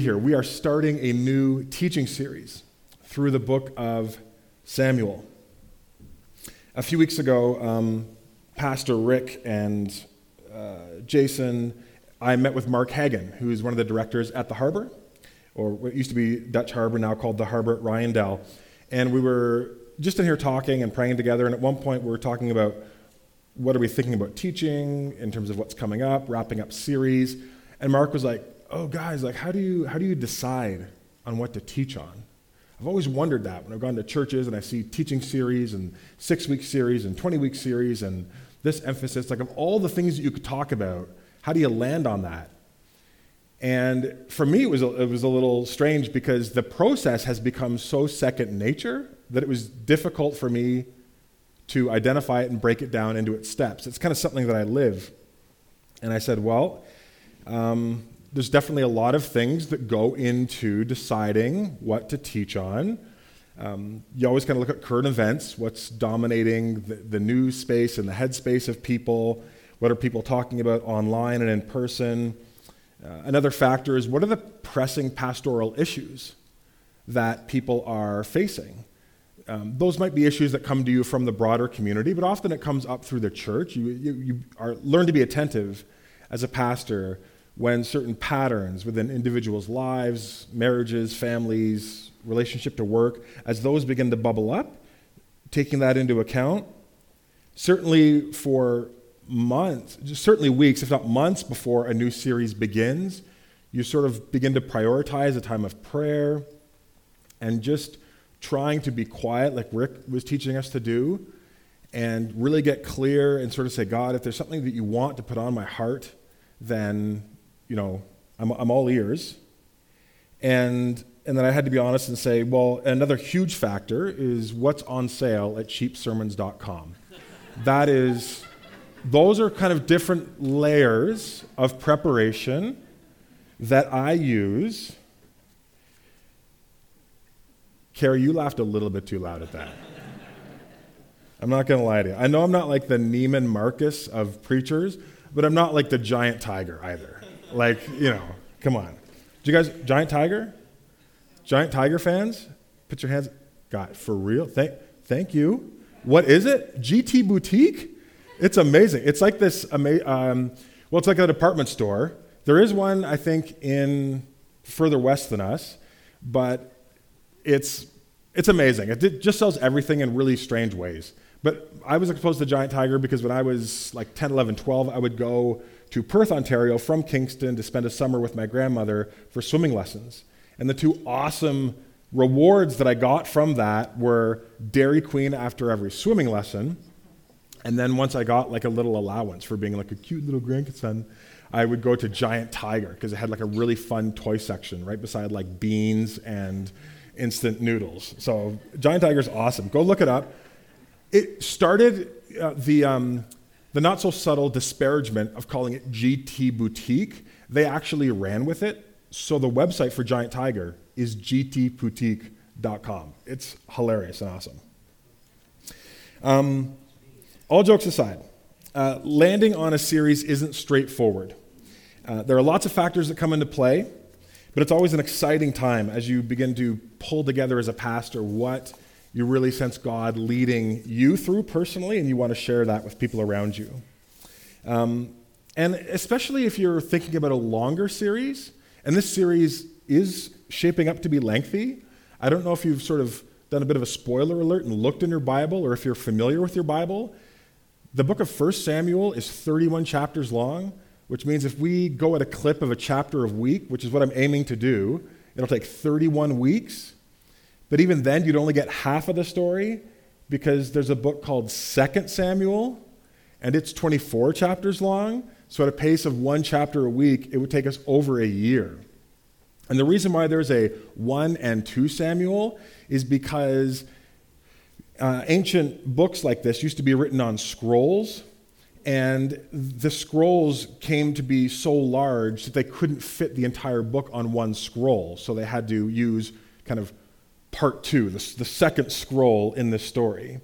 here. We are starting a new teaching series through the book of Samuel. A few weeks ago, um, Pastor Rick and uh, Jason, I met with Mark Hagen, who is one of the directors at the Harbor, or what used to be Dutch Harbor, now called the Harbor at Ryandel. And we were just in here talking and praying together, and at one point we were talking about what are we thinking about teaching in terms of what's coming up, wrapping up series. And Mark was like, oh, guys, like, how do you, how do you decide on what to teach on? I've always wondered that when I've gone to churches and I see teaching series and six week series and 20 week series and this emphasis, like, of all the things that you could talk about, how do you land on that? And for me, it was, a, it was a little strange because the process has become so second nature that it was difficult for me to identify it and break it down into its steps. It's kind of something that I live. And I said, well, um, there's definitely a lot of things that go into deciding what to teach on. Um, you always kind of look at current events, what's dominating the, the news space and the headspace of people, what are people talking about online and in person. Uh, another factor is what are the pressing pastoral issues that people are facing? Um, those might be issues that come to you from the broader community, but often it comes up through the church. You, you, you are, learn to be attentive as a pastor when certain patterns within individuals' lives, marriages, families, relationship to work, as those begin to bubble up, taking that into account, certainly for months, certainly weeks, if not months before a new series begins, you sort of begin to prioritize a time of prayer and just trying to be quiet, like Rick was teaching us to do, and really get clear and sort of say, God, if there's something that you want to put on my heart, then you know, I'm, I'm all ears. And, and then I had to be honest and say, well, another huge factor is what's on sale at cheapsermons.com. that is, those are kind of different layers of preparation that I use. Carrie, you laughed a little bit too loud at that. I'm not going to lie to you. I know I'm not like the Neiman Marcus of preachers, but I'm not like the giant tiger either. Like, you know, come on. Do you guys, Giant Tiger? Giant Tiger fans? Put your hands, God, for real? Thank, thank you. What is it? GT Boutique? It's amazing. It's like this, ama- um, well, it's like a department store. There is one, I think, in further west than us, but it's, it's amazing. It just sells everything in really strange ways. But I was exposed to Giant Tiger because when I was like 10, 11, 12, I would go to Perth, Ontario from Kingston to spend a summer with my grandmother for swimming lessons. And the two awesome rewards that I got from that were Dairy Queen after every swimming lesson. And then once I got like a little allowance for being like a cute little grandson, I would go to Giant Tiger because it had like a really fun toy section right beside like beans and instant noodles. So Giant Tiger is awesome. Go look it up. It started uh, the um, the not so subtle disparagement of calling it GT Boutique, they actually ran with it. So the website for Giant Tiger is gtboutique.com. It's hilarious and awesome. Um, all jokes aside, uh, landing on a series isn't straightforward. Uh, there are lots of factors that come into play, but it's always an exciting time as you begin to pull together as a pastor what you really sense God leading you through personally, and you want to share that with people around you. Um, and especially if you're thinking about a longer series, and this series is shaping up to be lengthy. I don't know if you've sort of done a bit of a spoiler alert and looked in your Bible, or if you're familiar with your Bible. The book of 1 Samuel is 31 chapters long, which means if we go at a clip of a chapter a week, which is what I'm aiming to do, it'll take 31 weeks but even then, you'd only get half of the story because there's a book called Second Samuel, and it's 24 chapters long. So, at a pace of one chapter a week, it would take us over a year. And the reason why there's a 1 and 2 Samuel is because uh, ancient books like this used to be written on scrolls, and the scrolls came to be so large that they couldn't fit the entire book on one scroll. So they had to use kind of part two, the, the second scroll in this story.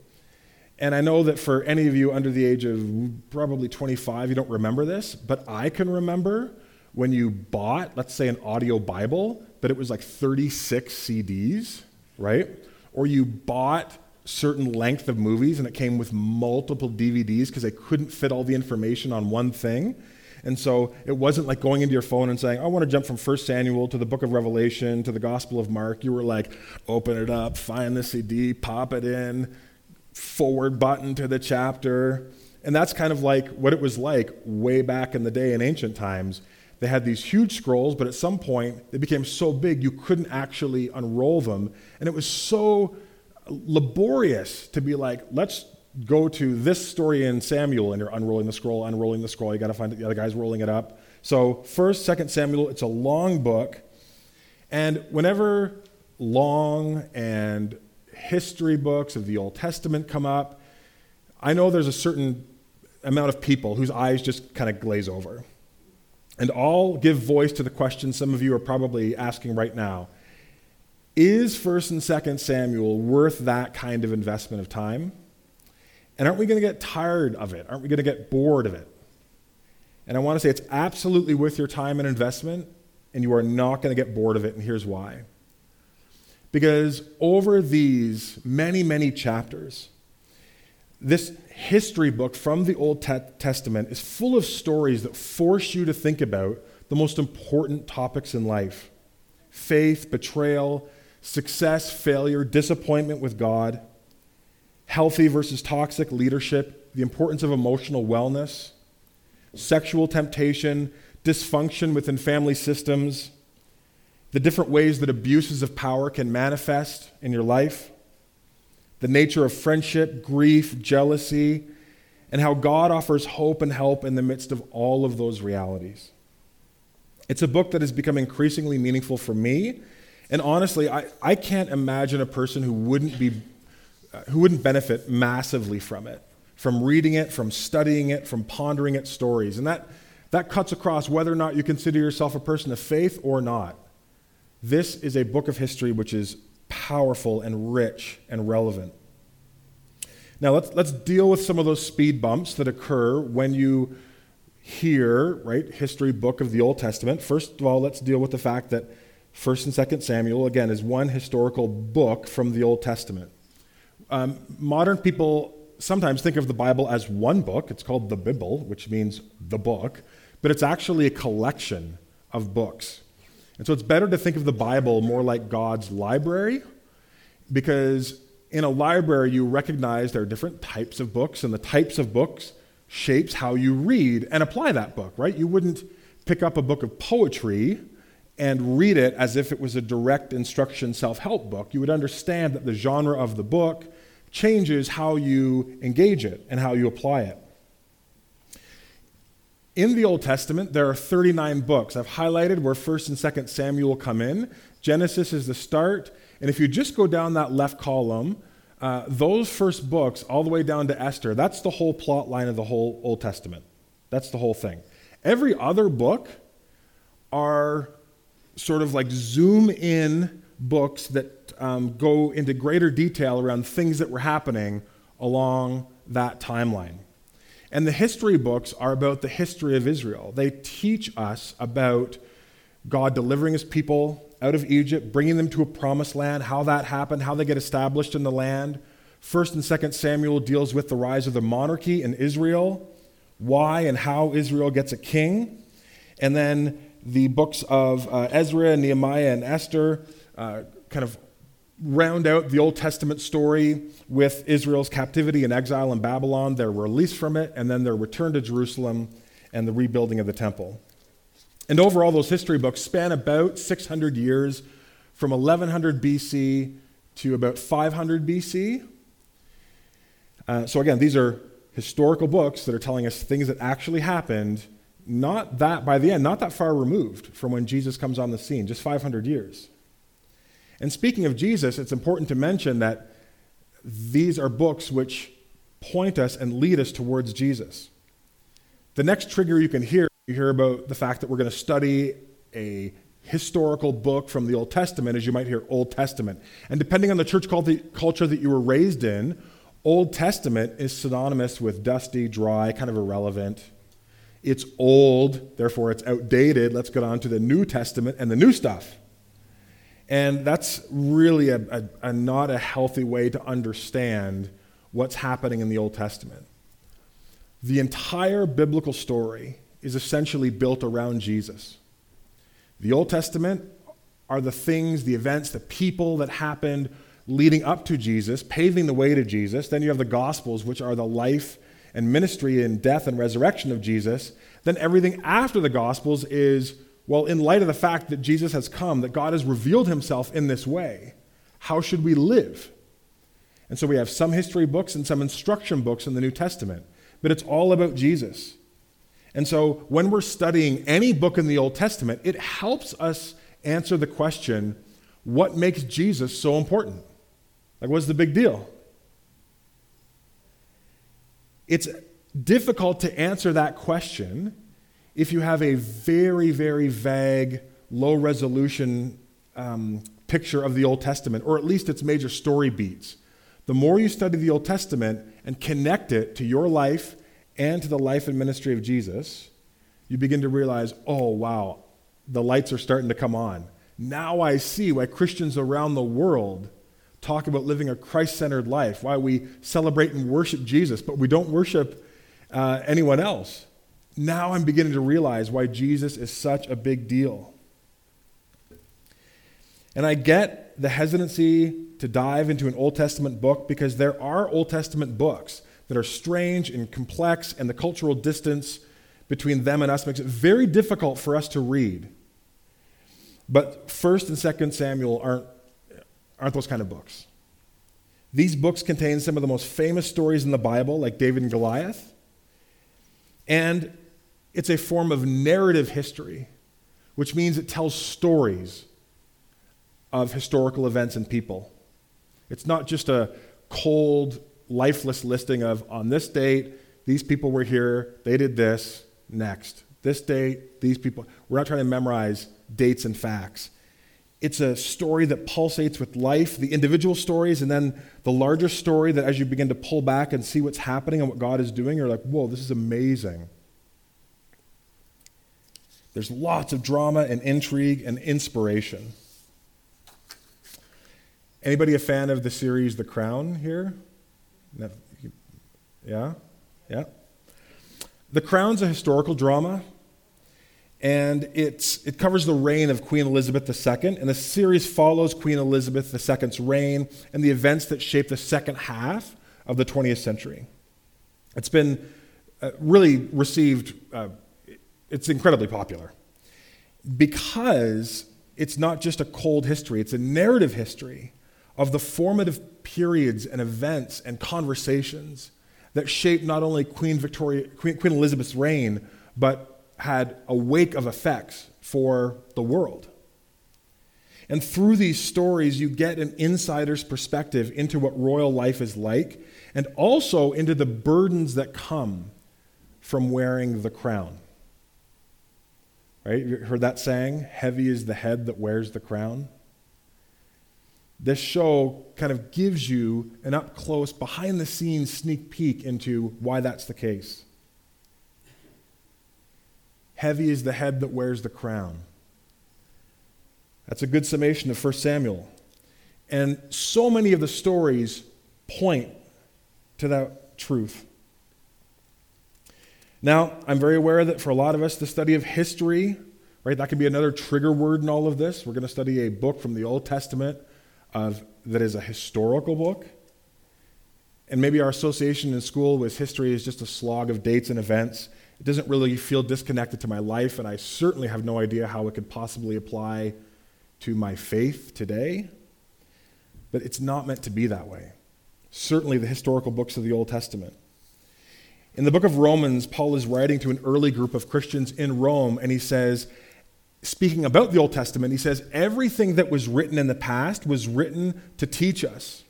And I know that for any of you under the age of probably 25, you don't remember this, but I can remember when you bought, let's say, an audio Bible, but it was like 36 CDs, right? Or you bought certain length of movies and it came with multiple DVDs because they couldn't fit all the information on one thing. And so it wasn't like going into your phone and saying, I want to jump from 1 Samuel to the book of Revelation to the Gospel of Mark. You were like, open it up, find the CD, pop it in, forward button to the chapter. And that's kind of like what it was like way back in the day in ancient times. They had these huge scrolls, but at some point they became so big you couldn't actually unroll them. And it was so laborious to be like, let's go to this story in Samuel, and you're unrolling the scroll, unrolling the scroll. You got to find the other guy's rolling it up. So, first, second Samuel, it's a long book. And whenever long and history books of the Old Testament come up, I know there's a certain amount of people whose eyes just kind of glaze over. And I'll give voice to the question some of you are probably asking right now. Is 1st and 2nd Samuel worth that kind of investment of time? And aren't we going to get tired of it? Aren't we going to get bored of it? And I want to say it's absolutely worth your time and investment, and you are not going to get bored of it, and here's why. Because over these many, many chapters, this history book from the Old Testament is full of stories that force you to think about the most important topics in life faith, betrayal, success, failure, disappointment with God, healthy versus toxic leadership, the importance of emotional wellness, sexual temptation, dysfunction within family systems, the different ways that abuses of power can manifest in your life, the nature of friendship, grief, jealousy, and how God offers hope and help in the midst of all of those realities. It's a book that has become increasingly meaningful for me and honestly, I, I can't imagine a person who wouldn't, be, uh, who wouldn't benefit massively from it, from reading it, from studying it, from pondering its stories. And that, that cuts across whether or not you consider yourself a person of faith or not. This is a book of history which is powerful and rich and relevant. Now, let's, let's deal with some of those speed bumps that occur when you hear, right, history book of the Old Testament. First of all, let's deal with the fact that First and Second Samuel, again, is one historical book from the Old Testament. Um, modern people sometimes think of the Bible as one book. It's called the Bible, which means the book, but it's actually a collection of books. And so it's better to think of the Bible more like God's library, because in a library you recognize there are different types of books, and the types of books shapes how you read and apply that book, right? You wouldn't pick up a book of poetry and read it as if it was a direct instruction self help book, you would understand that the genre of the book changes how you engage it and how you apply it. In the Old Testament, there are 39 books. I've highlighted where 1st and 2nd Samuel come in. Genesis is the start. And if you just go down that left column, uh, those first books, all the way down to Esther, that's the whole plot line of the whole Old Testament. That's the whole thing. Every other book are sort of like zoom in books that um, go into greater detail around things that were happening along that timeline. And the history books are about the history of Israel. They teach us about God delivering his people out of Egypt, bringing them to a promised land, how that happened, how they get established in the land. First and Second Samuel deals with the rise of the monarchy in Israel, why and how Israel gets a king. And then the books of uh, Ezra Nehemiah and Esther uh, kind of round out the Old Testament story with Israel's captivity and exile in Babylon, their release from it, and then their return to Jerusalem and the rebuilding of the temple. And overall, those history books span about 600 years from 1100 BC to about 500 BC. Uh, so, again, these are historical books that are telling us things that actually happened not that, by the end, not that far removed from when Jesus comes on the scene, just 500 years. And speaking of Jesus, it's important to mention that these are books which point us and lead us towards Jesus. The next trigger you can hear, you hear about the fact that we're going to study a historical book from the Old Testament, as you might hear Old Testament. And depending on the church culture that you were raised in, Old Testament is synonymous with dusty, dry, kind of irrelevant It's old, therefore it's outdated. Let's get on to the New Testament and the new stuff. And that's really a, a, a not a healthy way to understand what's happening in the Old Testament. The entire biblical story is essentially built around Jesus. The Old Testament are the things, the events, the people that happened leading up to Jesus, paving the way to Jesus. Then you have the Gospels, which are the life and ministry and death and resurrection of Jesus. Then everything after the Gospels is, well, in light of the fact that Jesus has come, that God has revealed himself in this way, how should we live? And so we have some history books and some instruction books in the New Testament, but it's all about Jesus. And so when we're studying any book in the Old Testament, it helps us answer the question what makes Jesus so important? Like, what's the big deal? It's difficult to answer that question if you have a very, very vague, low resolution um, picture of the Old Testament, or at least its major story beats. The more you study the Old Testament and connect it to your life and to the life and ministry of Jesus, you begin to realize, oh, wow, the lights are starting to come on. Now I see why Christians around the world talk about living a Christ centered life, why we celebrate and worship Jesus, but we don't worship uh, anyone else. Now I'm beginning to realize why Jesus is such a big deal. And I get the hesitancy to dive into an Old Testament book because there are Old Testament books that are strange and complex, and the cultural distance between them and us makes it very difficult for us to read. But 1st and 2nd Samuel aren't aren't those kind of books. These books contain some of the most famous stories in the Bible, like David and Goliath. And it's a form of narrative history, which means it tells stories of historical events and people. It's not just a cold, lifeless listing of on this date, these people were here, they did this, next. This date, these people. We're not trying to memorize dates and facts. It's a story that pulsates with life, the individual stories, and then the larger story that as you begin to pull back and see what's happening and what God is doing, you're like, whoa, this is amazing. There's lots of drama and intrigue and inspiration. Anybody a fan of the series The Crown here? Yeah? Yeah? The Crown's a historical drama and it's, it covers the reign of Queen Elizabeth II. And the series follows Queen Elizabeth II's reign and the events that shaped the second half of the 20th century. It's been uh, really received, uh, it's incredibly popular because it's not just a cold history, it's a narrative history of the formative periods and events and conversations that shaped not only Queen, Victoria, Queen, Queen Elizabeth's reign, but had a wake of effects for the world. And through these stories, you get an insider's perspective into what royal life is like and also into the burdens that come from wearing the crown. Right? You heard that saying? Heavy is the head that wears the crown. This show kind of gives you an up close, behind the scenes sneak peek into why that's the case. Heavy is the head that wears the crown. That's a good summation of 1 Samuel. And so many of the stories point to that truth. Now, I'm very aware that for a lot of us, the study of history, right, that can be another trigger word in all of this. We're going to study a book from the Old Testament of, that is a historical book. And maybe our association in school with history is just a slog of dates and events. It doesn't really feel disconnected to my life, and I certainly have no idea how it could possibly apply to my faith today. But it's not meant to be that way. Certainly, the historical books of the Old Testament. In the book of Romans, Paul is writing to an early group of Christians in Rome, and he says, speaking about the Old Testament, he says, everything that was written in the past was written to teach us,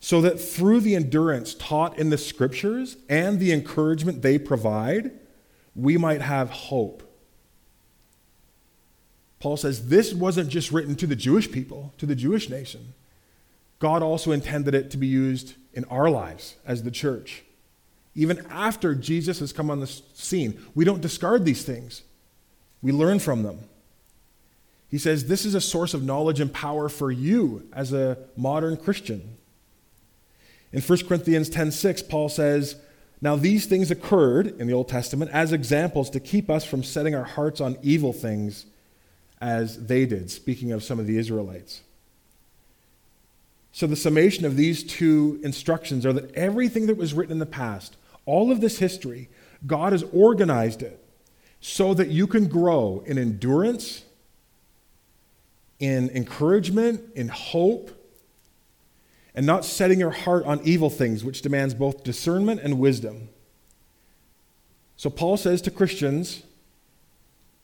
so that through the endurance taught in the scriptures and the encouragement they provide, we might have hope. Paul says this wasn't just written to the Jewish people, to the Jewish nation. God also intended it to be used in our lives as the church, even after Jesus has come on the scene. We don't discard these things, we learn from them. He says this is a source of knowledge and power for you as a modern Christian. In 1 Corinthians 10:6, Paul says, "Now these things occurred in the Old Testament as examples to keep us from setting our hearts on evil things as they did," speaking of some of the Israelites. So the summation of these two instructions are that everything that was written in the past, all of this history, God has organized it so that you can grow in endurance, in encouragement, in hope, and not setting your heart on evil things, which demands both discernment and wisdom. So Paul says to Christians,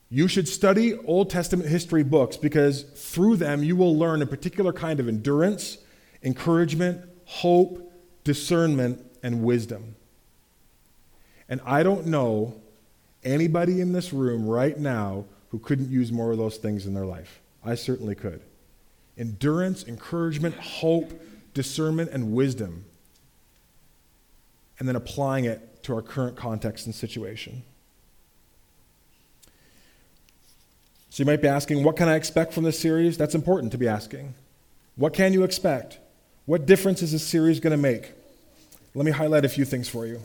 you should study Old Testament history books because through them you will learn a particular kind of endurance, encouragement, hope, discernment, and wisdom. And I don't know anybody in this room right now who couldn't use more of those things in their life. I certainly could. Endurance, encouragement, hope, discernment, and wisdom. And then applying it to our current context and situation. So you might be asking, what can I expect from this series? That's important to be asking. What can you expect? What difference is this series going to make? Let me highlight a few things for you.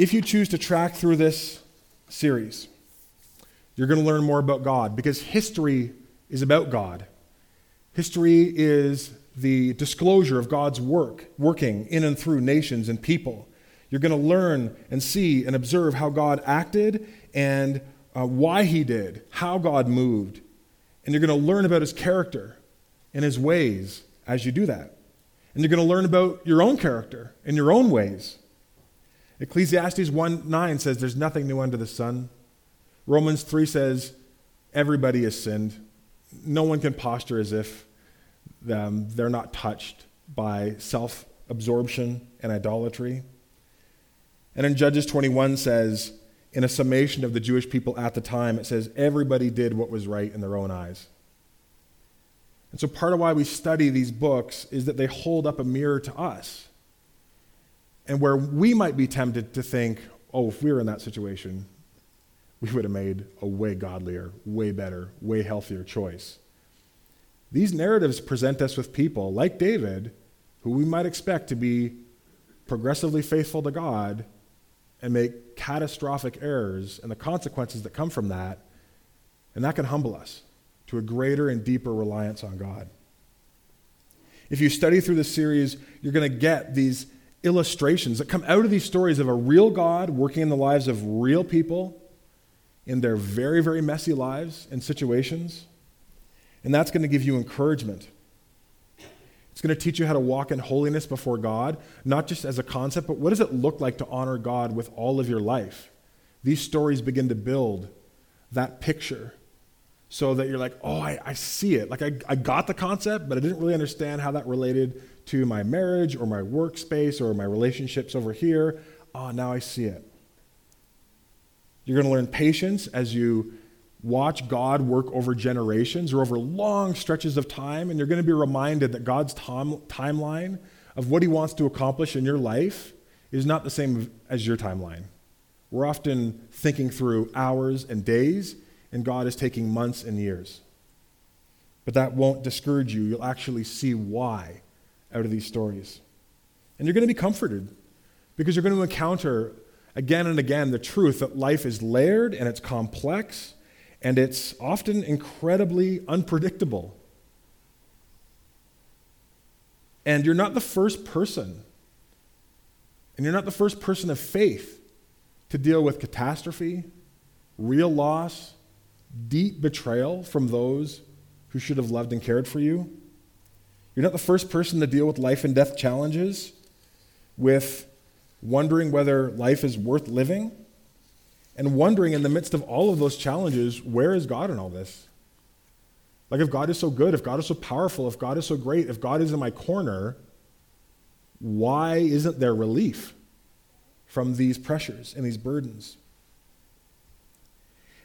If you choose to track through this series, you're going to learn more about God because history is about God. History is the disclosure of God's work, working in and through nations and people. You're going to learn and see and observe how God acted and uh, why he did, how God moved. And you're going to learn about his character and his ways as you do that. And you're going to learn about your own character and your own ways. Ecclesiastes 1 9 says, There's nothing new under the sun. Romans 3 says, Everybody has sinned. No one can posture as if um, they're not touched by self absorption and idolatry. And in Judges 21 says, in a summation of the Jewish people at the time, it says, everybody did what was right in their own eyes. And so part of why we study these books is that they hold up a mirror to us. And where we might be tempted to think, oh, if we were in that situation, we would have made a way godlier, way better, way healthier choice. These narratives present us with people like David, who we might expect to be progressively faithful to God and make catastrophic errors and the consequences that come from that. And that can humble us to a greater and deeper reliance on God. If you study through this series, you're going to get these illustrations that come out of these stories of a real God working in the lives of real people in their very, very messy lives and situations. And that's going to give you encouragement. It's going to teach you how to walk in holiness before God, not just as a concept, but what does it look like to honor God with all of your life? These stories begin to build that picture so that you're like, oh, I, I see it. Like, I, I got the concept, but I didn't really understand how that related to my marriage or my workspace or my relationships over here. Oh, now I see it. You're going to learn patience as you watch God work over generations or over long stretches of time, and you're going to be reminded that God's tom- timeline of what He wants to accomplish in your life is not the same as your timeline. We're often thinking through hours and days, and God is taking months and years. But that won't discourage you. You'll actually see why out of these stories. And you're going to be comforted because you're going to encounter again and again the truth that life is layered and it's complex and it's often incredibly unpredictable. And you're not the first person, and you're not the first person of faith to deal with catastrophe, real loss, deep betrayal from those who should have loved and cared for you. You're not the first person to deal with life and death challenges, with wondering whether life is worth living and wondering in the midst of all of those challenges, where is God in all this? Like, if God is so good, if God is so powerful, if God is so great, if God is in my corner, why isn't there relief from these pressures and these burdens?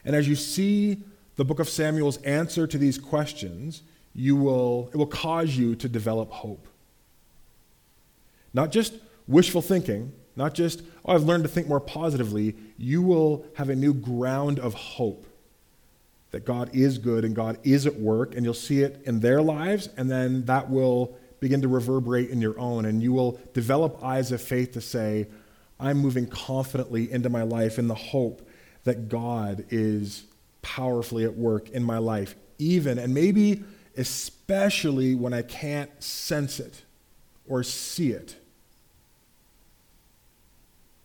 And as you see the book of Samuel's answer to these questions, you will, it will cause you to develop hope. Not just wishful thinking, Not just, oh, I've learned to think more positively. You will have a new ground of hope that God is good and God is at work, and you'll see it in their lives, and then that will begin to reverberate in your own, and you will develop eyes of faith to say, I'm moving confidently into my life in the hope that God is powerfully at work in my life, even and maybe especially when I can't sense it or see it.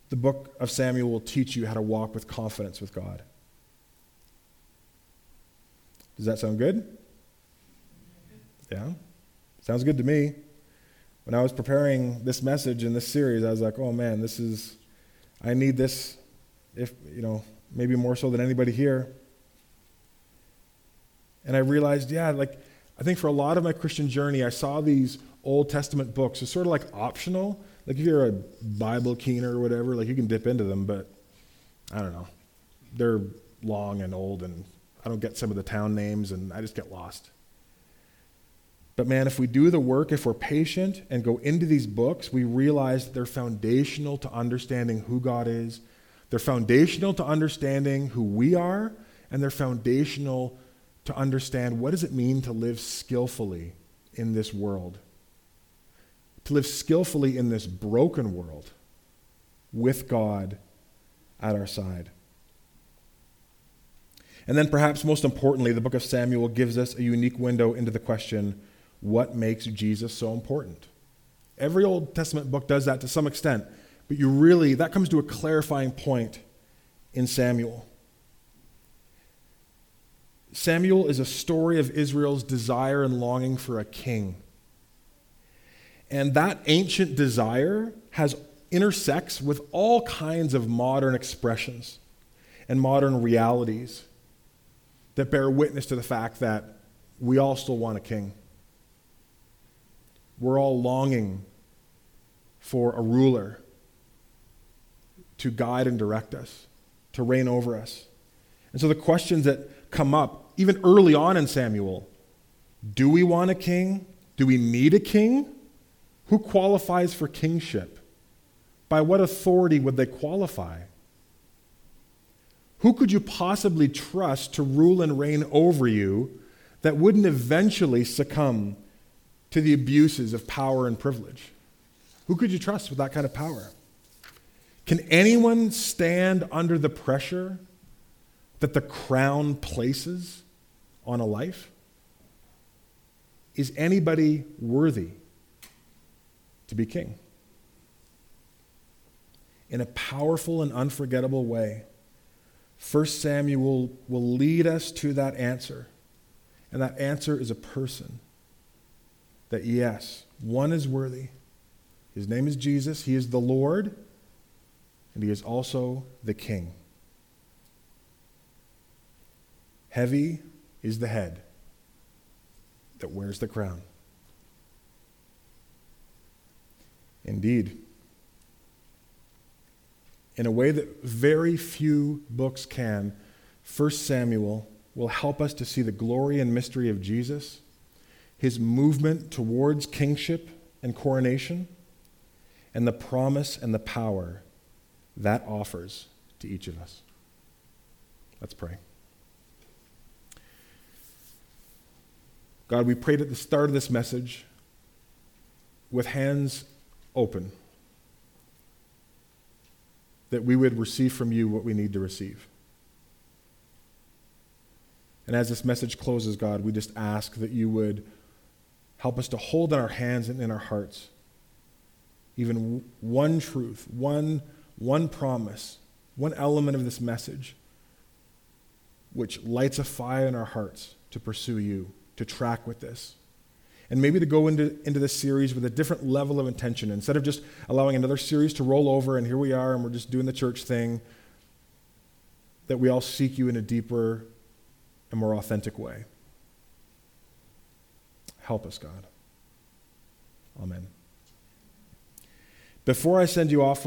The book of Samuel will teach you how to walk with confidence with God. Does that sound good? Yeah? Sounds good to me. When I was preparing this message in this series, I was like, oh man, this is, I need this, if, you know, maybe more so than anybody here. And I realized, yeah, like, I think for a lot of my Christian journey, I saw these Old Testament books as sort of like optional. Like if you're a Bible keener or whatever, like you can dip into them, but I don't know. They're long and old, and I don't get some of the town names, and I just get lost. But man, if we do the work, if we're patient and go into these books, we realize that they're foundational to understanding who God is. They're foundational to understanding who we are, and they're foundational to understand what does it mean to live skillfully in this world to live skillfully in this broken world with God at our side. And then, perhaps most importantly, the book of Samuel gives us a unique window into the question what makes Jesus so important? Every Old Testament book does that to some extent, but you really, that comes to a clarifying point in Samuel. Samuel is a story of Israel's desire and longing for a king. And that ancient desire has intersects with all kinds of modern expressions and modern realities that bear witness to the fact that we all still want a king. We're all longing for a ruler to guide and direct us, to reign over us. And so the questions that come up, even early on in Samuel do we want a king? Do we need a king? Who qualifies for kingship? By what authority would they qualify? Who could you possibly trust to rule and reign over you that wouldn't eventually succumb to the abuses of power and privilege? Who could you trust with that kind of power? Can anyone stand under the pressure that the crown places on a life? Is anybody worthy to be king. In a powerful and unforgettable way, 1 Samuel will lead us to that answer. And that answer is a person. That yes, one is worthy. His name is Jesus. He is the Lord, and he is also the King. Heavy is the head that wears the crown. Indeed. In a way that very few books can, 1 Samuel will help us to see the glory and mystery of Jesus, his movement towards kingship and coronation, and the promise and the power that offers to each of us. Let's pray. God, we prayed at the start of this message with hands open, that we would receive from you what we need to receive. And as this message closes, God, we just ask that you would help us to hold in our hands and in our hearts even one truth, one, one promise, one element of this message which lights a fire in our hearts to pursue you, to track with this and maybe to go into, into this series with a different level of intention. Instead of just allowing another series to roll over and here we are and we're just doing the church thing, that we all seek you in a deeper and more authentic way. Help us, God. Amen. Before I send you off with